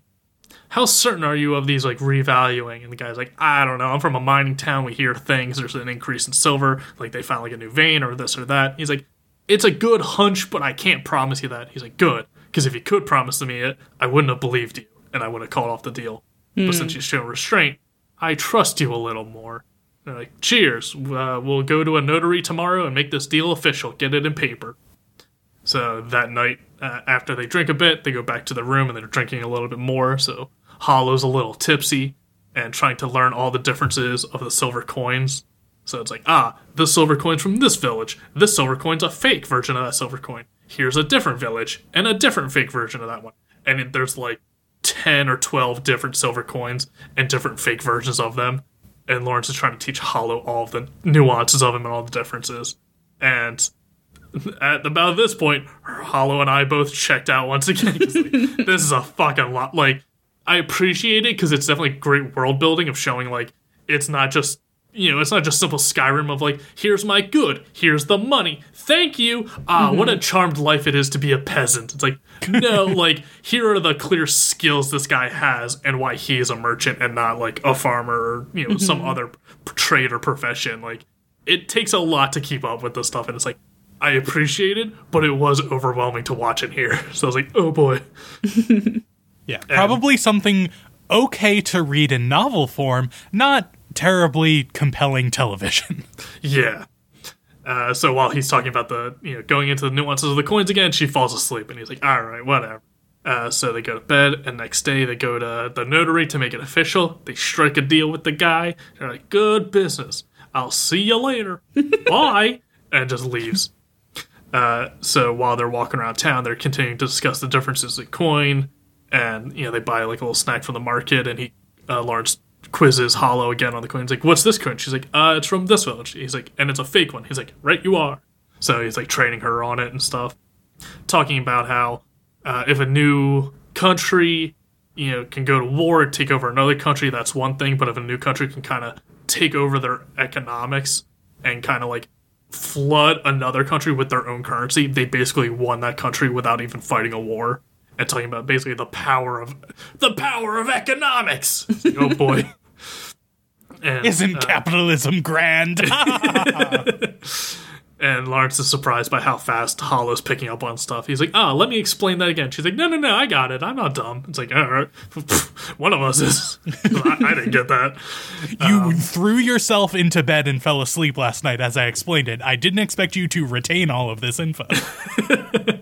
how certain are you of these like revaluing? And the guy's like, I don't know. I'm from a mining town. We hear things. There's an increase in silver. Like they found like a new vein or this or that. He's like, It's a good hunch, but I can't promise you that. He's like, Good. Because if you could promise me it, I wouldn't have believed you and I would have called off the deal. But since you show restraint, I trust you a little more. They're like, cheers. Uh, we'll go to a notary tomorrow and make this deal official. Get it in paper. So that night, uh, after they drink a bit, they go back to the room and they're drinking a little bit more. So Holo's a little tipsy and trying to learn all the differences of the silver coins. So it's like, ah, this silver coin's from this village. This silver coin's a fake version of that silver coin. Here's a different village and a different fake version of that one. And it, there's like 10 or 12 different silver coins and different fake versions of them. And Lawrence is trying to teach Holo all the nuances of them and all the differences. And at about this point, Holo and I both checked out once again. like, this is a fucking lot. Like, I appreciate it because it's definitely great world building of showing, like, it's not just, you know, it's not just simple Skyrim of, like, here's my good, here's the money, thank you. Ah, what a charmed life it is to be a peasant. It's like, no, like, here are the clear skills this guy has and why he is a merchant and not, like, a farmer or, you know, some other trade or profession. Like, it takes a lot to keep up with this stuff, and it's like, I appreciate it, but it was overwhelming to watch it here. So I was like, oh boy. Yeah, probably something okay to read in novel form, not terribly compelling television. Yeah. Uh, so while he's talking about the, you know, going into the nuances of the coins again, she falls asleep, and he's like, all right, whatever. Uh, so they go to bed, and next day they go to the notary to make it official. They strike a deal with the guy. They're like, good business. I'll see you later. Bye. And just leaves. Uh, so while they're walking around town, they're continuing to discuss the differences in coin, and you know they buy like a little snack from the market, and he uh, Lawrence quizzes Holo again on the coin. He's like, "What's this coin?" She's like, "Uh, it's from this village." He's like, "And it's a fake one." He's like, "Right, you are." So he's like training her on it and stuff, talking about how uh, if a new country you know can go to war take over another country, that's one thing. But if a new country can kind of take over their economics and kind of like flood another country with their own currency, they basically won that country without even fighting a war. And talking about basically the power of the power of economics. Like, oh boy. And, Isn't uh, capitalism grand? and Lawrence is surprised by how fast Holo's picking up on stuff. He's like, "Ah, let me explain that again." She's like, "No, no, no, I got it. I'm not dumb." It's like, all right, one of us is. I, I didn't get that. you threw yourself into bed and fell asleep last night as I explained it. I didn't expect you to retain all of this info.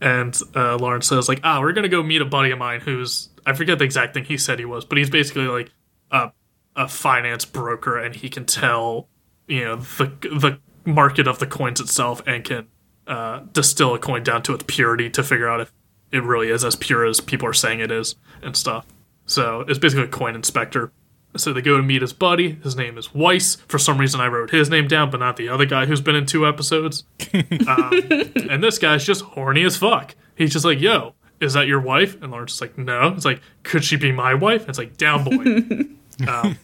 And uh, Lawrence says, like, ah, we're gonna go meet a buddy of mine who's I forget the exact thing he said he was, but he's basically like a a finance broker, and he can tell, you know, the the market of the coins itself, and can uh, distill a coin down to its purity to figure out if it really is as pure as people are saying it is, and stuff. So it's basically a coin inspector. So they go to meet his buddy. His name is Weiss. For some reason, I wrote his name down, but not the other guy who's been in two episodes. um, and this guy's just horny as fuck. He's just like, "Yo, is that your wife?" And Lawrence is like, "No." It's like, "Could she be my wife?" It's like, "Down, boy." um,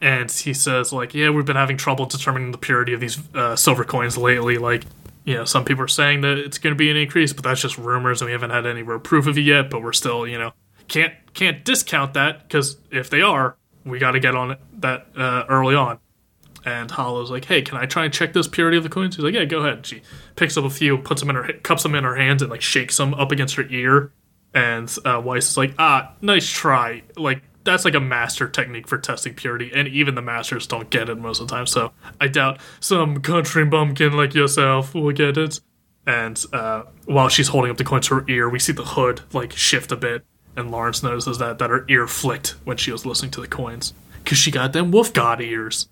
and he says, "Like, yeah, we've been having trouble determining the purity of these uh, silver coins lately. Like, you know, some people are saying that it's going to be an increase, but that's just rumors, and we haven't had any real proof of it yet. But we're still, you know, can't can't discount that because if they are, we got to get on that uh, early on." And Holo's like, "Hey, can I try and check this purity of the coins?" He's like, "Yeah, go ahead." She picks up a few, puts them in her, cups them in her hands, and like shakes them up against her ear. And uh, Weiss is like, "Ah, nice try. Like that's like a master technique for testing purity, and even the masters don't get it most of the time. So I doubt some country bumpkin like yourself will get it." And uh, while she's holding up the coin to her ear, we see the hood like shift a bit, and Lawrence notices that that her ear flicked when she was listening to the coins because she got them wolf god ears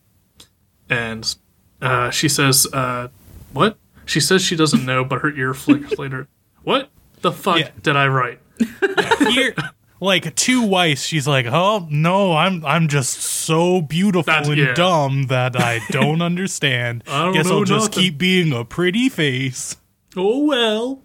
and uh, she says, uh, "What?" She says she doesn't know, but her ear flickers later. what the fuck Yeah. did I write? Here, like to Weiss, she's like, "Oh no, I'm I'm just so beautiful That's- and yeah. dumb that I don't understand. I don't Guess know I'll just nothing." keep being a pretty face." oh well.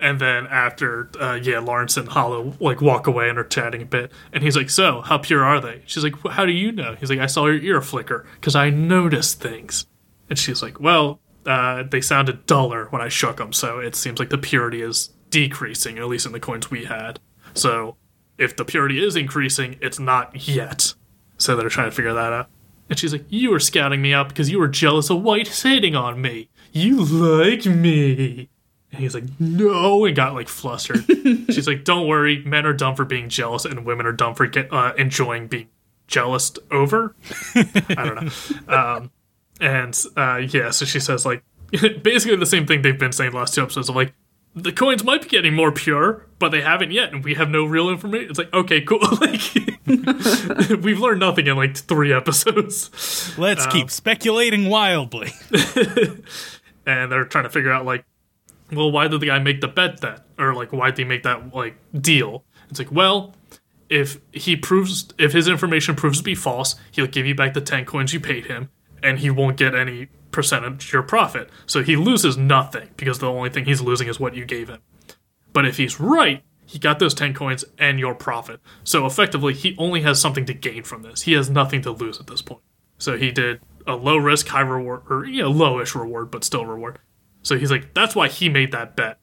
And then after, uh, yeah, Lawrence and Holo like walk away and are chatting a bit, and he's like, "So, how pure are they?" She's like, "How do you know?" He's like, "I saw your ear flicker because I noticed things." And she's like, "Well, uh, they sounded duller when I shook them, so it seems like the purity is decreasing, at least in the coins we had. So, if the purity is increasing, it's not yet." So they're trying to figure that out. And she's like, You were scouting me out because you were jealous of White hitting on me. You like me. And he's like, No, and got like flustered. she's like, Don't worry, men are dumb for being jealous, and women are dumb for get, uh, enjoying being jealous over. I don't know. Um, and uh, yeah, so she says, like, basically the same thing they've been saying the last two episodes of like, the coins might be getting more pure, but they haven't yet, and we have no real information. It's like, okay, cool. like, we've learned nothing in like three episodes, Let's keep um, speculating wildly. and they're trying to figure out like, well, why did the guy make the bet then, or like, why did he make that like deal? It's like, well, if he proves, if his information proves to be false, he'll give you back the ten coins you paid him, and he won't get any percentage your profit. So he loses nothing because the only thing he's losing is what you gave him. But if he's right, he got those 10 coins and your profit. So effectively, he only has something to gain from this. He has nothing to lose at this point. So he did a low risk, high reward, or, you know, lowish reward, but still reward. So he's like, that's why he made that bet.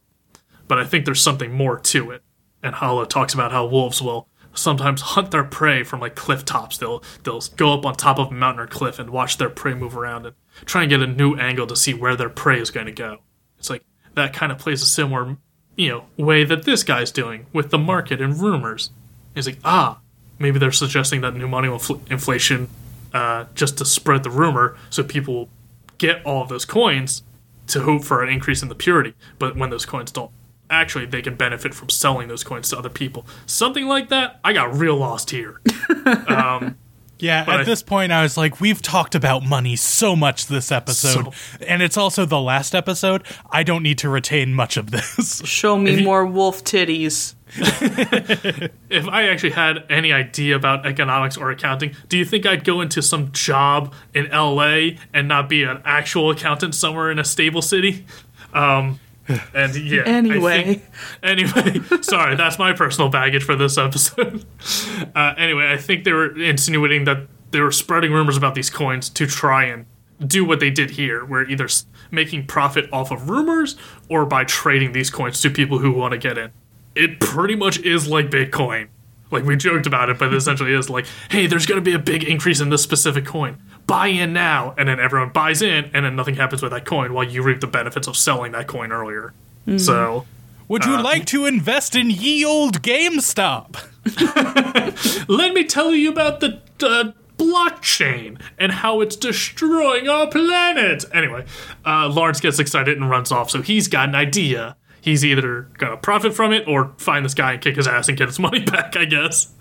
But I think there's something more to it. And Holo talks about how wolves will sometimes hunt their prey from like cliff tops. They'll they'll go up on top of a mountain or cliff and watch their prey move around and try and get a new angle to see where their prey is going to go. It's like that kind of plays a similar, you know, way that this guy's doing with the market and rumors. He's like, ah, maybe they're suggesting that new money infl- inflation uh, just to spread the rumor so people will get all of those coins to hope for an increase in the purity. But when those coins don't, actually, they can benefit from selling those coins to other people. Something like that. I got real lost here. Yeah, But at I- this point, I was like, we've talked about money so much this episode, and it's also the last episode. I don't need to retain much of this. Show me you- more wolf titties. if I actually had any idea about economics or accounting, do you think I'd go into some job in LA and not be an actual accountant somewhere in a stable city? Um, and yeah. Anyway. think- anyway, sorry, that's my personal baggage for this episode. Uh, anyway, I think they were insinuating that they were spreading rumors about these coins to try and do what they did here, where either making profit off of rumors or by trading these coins to people who want to get in. It pretty much is like Bitcoin. Like we joked about it, but it essentially is like, hey, there's going to be a big increase in this specific coin. Buy in now, and then everyone buys in, and then nothing happens with that coin while you reap the benefits of selling that coin earlier. So Would you like to invest in ye old GameStop? let me tell you about the uh, blockchain and how it's destroying our planet. Anyway, uh, Lawrence gets excited and runs off, so he's got an idea. He's either gonna profit from it or find this guy and kick his ass and get his money back, I guess,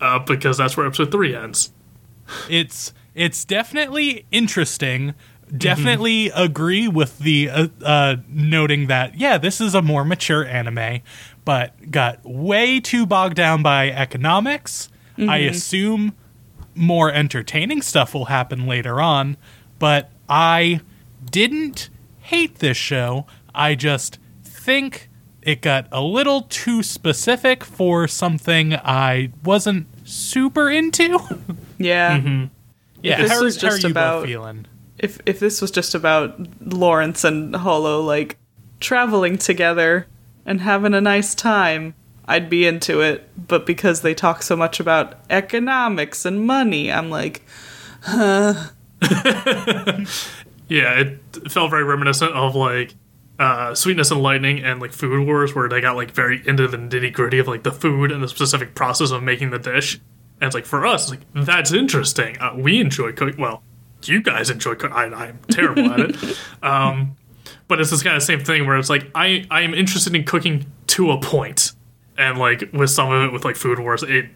uh, because that's where episode three ends. It's it's definitely interesting. Definitely agree with the uh, uh, noting that yeah, this is a more mature anime, but got way too bogged down by economics. I assume more entertaining stuff will happen later on, but I didn't hate this show. I just think it got a little too specific for something I wasn't super into. Yeah. Yeah, this how, was how are just you about- both feeling? If if this was just about Lawrence and Holo like traveling together and having a nice time, I'd be into it. But because they talk so much about economics and money, I'm like, huh. Yeah, it felt very reminiscent of like uh, Sweetness and Lightning and like Food Wars, where they got like very into the nitty gritty of like the food and the specific process of making the dish. And it's like for us, it's like that's interesting. Uh, we enjoy cooking. Well, you guys enjoy cooking. I'm terrible at it. Um, but it's this kind of same thing where it's like I I am interested in cooking to a point, and like with some of it with like Food Wars, it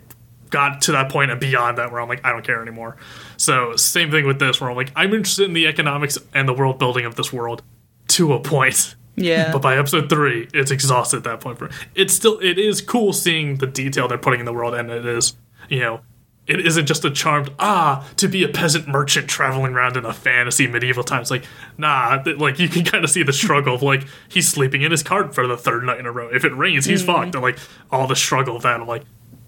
got to that point and beyond that where I'm like I don't care anymore. So same thing with this where I'm like I'm interested in the economics and the world building of this world to a point. Yeah. But by episode three, it's exhausted at that point. For it's still it is cool seeing the detail they're putting in the world, and it is you know it isn't just a charmed ah to be a peasant merchant traveling around in a fantasy medieval times. Like nah, th- like you can kind of see the struggle of like he's sleeping in his cart for the third night in a row. If it rains, he's fucked. And like all the struggle of that. I'm like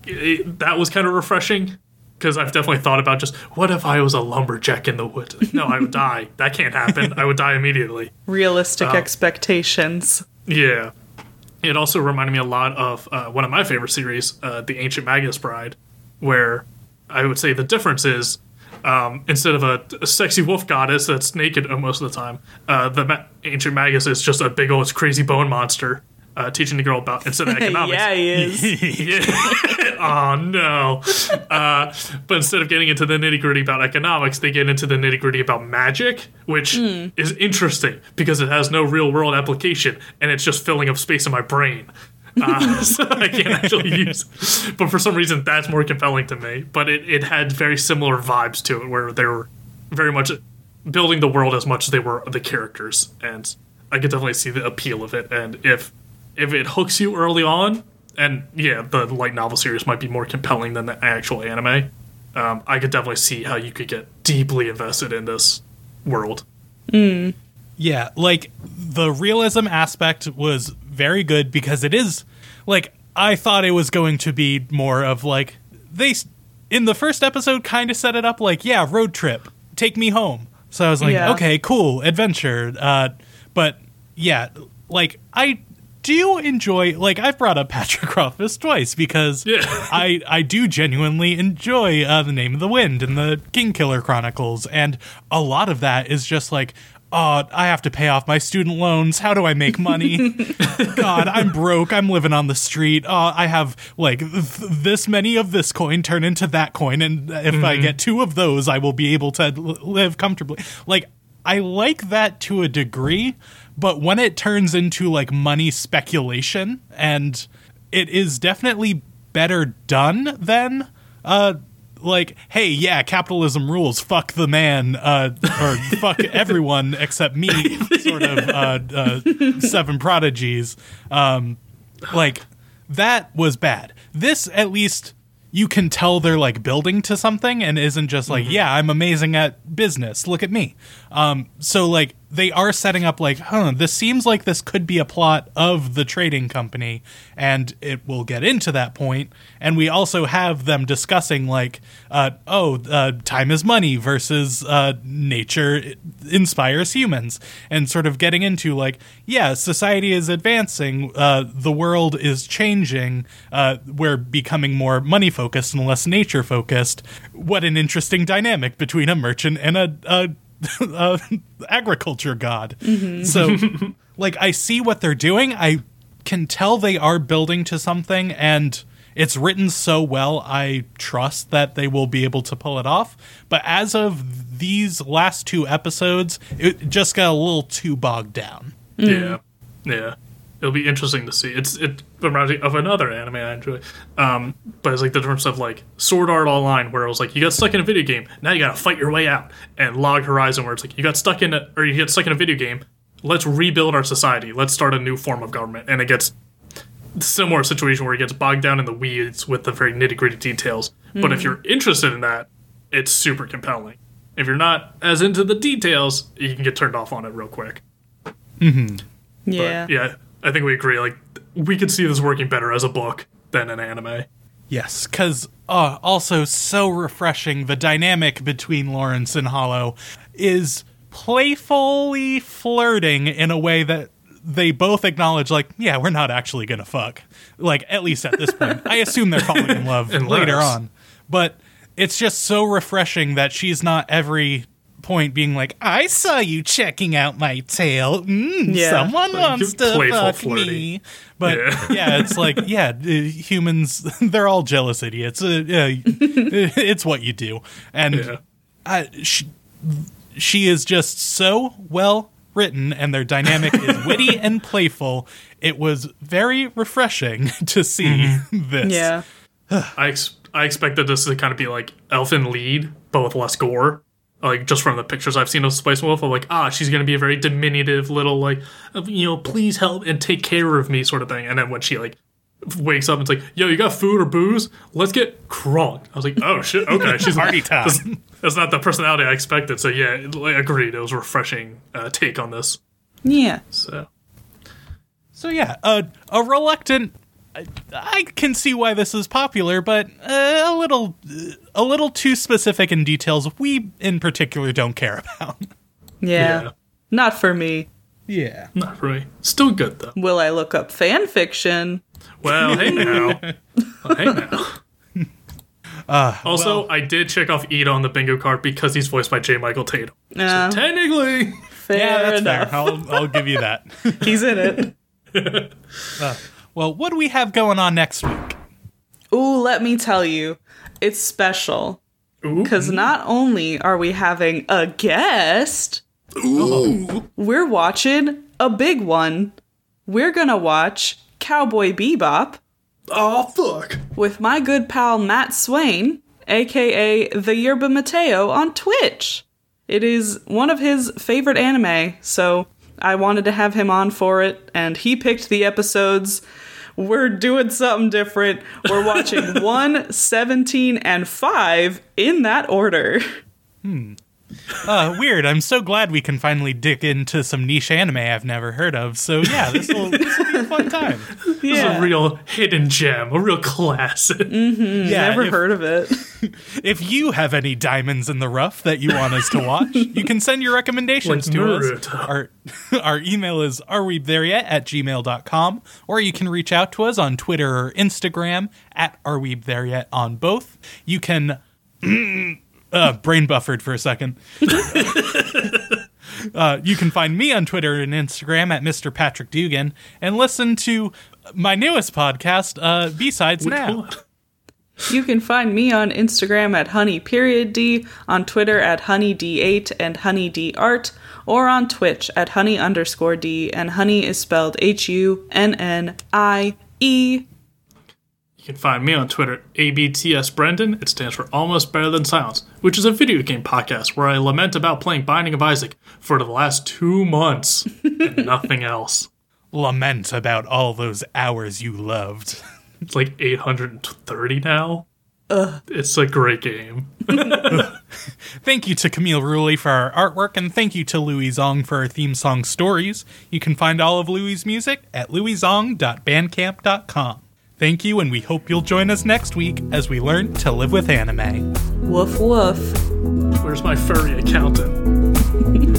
it, that was kind of refreshing. Because I've definitely thought about just what if I was a lumberjack in the woods? Like, no, I would die. That can't happen. I would die immediately. Realistic Oh. expectations. Yeah. It also reminded me a lot of uh, one of my favorite series, uh, The Ancient Magus Bride, where I would say the difference is um, instead of a, a sexy wolf goddess that's naked uh, most of the time, uh, the ma- Ancient Magus is just a big old crazy bone monster uh, teaching the girl about instead of economics. yeah, he is. Oh no. Uh, but instead of getting into the nitty gritty about economics, they get into the nitty gritty about magic, which is interesting because it has no real world application and it's just filling up space in my brain. Uh, so I can't actually use. But for some reason, that's more compelling to me. But it, it had very similar vibes to it, where they were very much building the world as much as they were the characters, and I could definitely see the appeal of it. And if if it hooks you early on, and yeah, the light novel series might be more compelling than the actual anime. Um, I could definitely see how you could get deeply invested in this world. Yeah, like the realism aspect was very good because it is like I thought it was going to be more of like they in the first episode kind of set it up like yeah, road trip, take me home. So I was like, Yeah. okay, cool, adventure. Uh but yeah, like I do enjoy like I've brought up Patrick Rothfuss twice because Yeah. I I do genuinely enjoy uh, the Name of the Wind and the Kingkiller Chronicles, and a lot of that is just like. Oh, I have to pay off my student loans. How do I make money? God, I'm broke. I'm living on the street. Oh, I have like th- this many of this coin turn into that coin, and if I mm-hmm. get two of those, I will be able to l- live comfortably. Like, I like that to a degree, but when it turns into like money speculation, and it is definitely better done than uh like hey yeah capitalism rules. Fuck the man uh or fuck everyone except me sort of uh, uh seven prodigies. Um like that was bad. This at least you can tell they're like building to something and isn't just like yeah i'm amazing at business. Look at me um so like they are setting up like huh this seems like this could be a plot of the trading company and it will get into that point. And we also have them discussing like uh oh uh, time is money versus uh nature inspires humans and sort of getting into like yeah society is advancing uh the world is changing uh we're becoming more money focused and less nature focused what an interesting dynamic between a merchant and a, a uh, agriculture god. So, like, I see what they're doing. I can tell they are building to something, and it's written so well. I trust that they will be able to pull it off. But as of these last two episodes, it just got a little too bogged down. Yeah, yeah. It'll be interesting to see. It's it reminds me of another anime I enjoy, um, but it's like the terms of like Sword Art Online, where it was like you got stuck in a video game, now you got to fight your way out, and Log Horizon, where it's like you got stuck in a or you get stuck in a video game, let's rebuild our society, let's start a new form of government, and it gets similar situation where it gets bogged down in the weeds with the very nitty gritty details. But if you're interested in that, it's super compelling. If you're not as into the details, you can get turned off on it real quick. Yeah. Yeah, I think we agree. Like, we could see this working better as a book than an anime. Yes, because uh, also so refreshing. The dynamic between Lawrence and Holo is playfully flirting in a way that they both acknowledge, like, yeah, we're not actually gonna fuck. Like, at least at this point, I assume they're falling in love later on. But it's just so refreshing that she's not every point being like, I saw you checking out my tail. Mm, Yeah. someone Like, wants to fuck flirting. me. But Yeah. yeah. it's like yeah, uh, humans they're all jealous idiots. Uh, yeah, it's what you do, and Yeah. uh, she, she is just so well written, and their dynamic is witty and playful. It was very refreshing to see this. Yeah. I ex- I expected this to kind of be like Elfen Lied, but with less gore. Like just from the pictures I've seen of Spice Wolf, I'm like, ah, she's gonna be a very diminutive little like, you know, please help and take care of me sort of thing. And then when she like wakes up and it's like, yo, you got food or booze? Let's get crunk. I was like, oh shit, okay, she's Party time. That's, that's not the personality I expected. So yeah, like, agreed. It was a refreshing uh, take on this. Yeah. So So yeah, a a reluctant. I, I can see why this is popular, but uh, a little, a little too specific in details. We in particular don't care about. Yeah. Yeah. Not for me. Yeah. not for me. Still good though. Will I look up fan fiction? Well, hey now. Well, hey now. also, I did check off Ida on the bingo card because he's voiced by J. Michael Tatum. Uh, Technically, fair Yeah, that's enough. fair. I'll, I'll give you that. He's in it. well, what do we have going on next week? Ooh, let me tell you, it's special. Because not only are we having a guest, Ooh. we're watching a big one. We're gonna watch Cowboy Bebop oh fuck. with my good pal Matt Swain, aka the Yerba Mateo, on Twitch. It is one of his favorite anime, so I wanted to have him on for it, and he picked the episodes. We're doing something different. We're watching 1, 17, and 5 in that order. Hmm. Uh, weird. I'm so glad we can finally dig into some niche anime I've never heard of. So yeah, this will this will be a fun time. This is a real hidden gem, a real classic. Yeah, Never if, heard of it. if you have any diamonds in the rough that you want us to watch, you can send your recommendations Like to Naruto. us. Our our email is are we there yet at gmail.com or you can reach out to us on Twitter or Instagram at are we there yet on both. You can uh, brain buffered for a second. uh, you can find me on Twitter and Instagram at Mr. Patrick Dugan and listen to my newest podcast, uh, B-Sides Now. You can find me on Instagram at honey period d, on Twitter at honey d8 and honey d art, or on Twitch at honey underscore d, and honey is spelled H U N N I E. You can find me on Twitter, ABTS Brendan. It stands for Almost Better Than Silence, which is a video game podcast where I lament about playing Binding of Isaac for the last two months and nothing else. Lament about all those hours you loved. It's like 830 now. It's a great game. Thank you to Camille Ruley for our artwork, and thank you to Louis Zong for our theme song stories. You can find all of Louis' music at louiszong.bandcamp.com. Thank you, and we hope you'll join us next week as we learn to live with anime. Woof woof. Where's my furry accountant?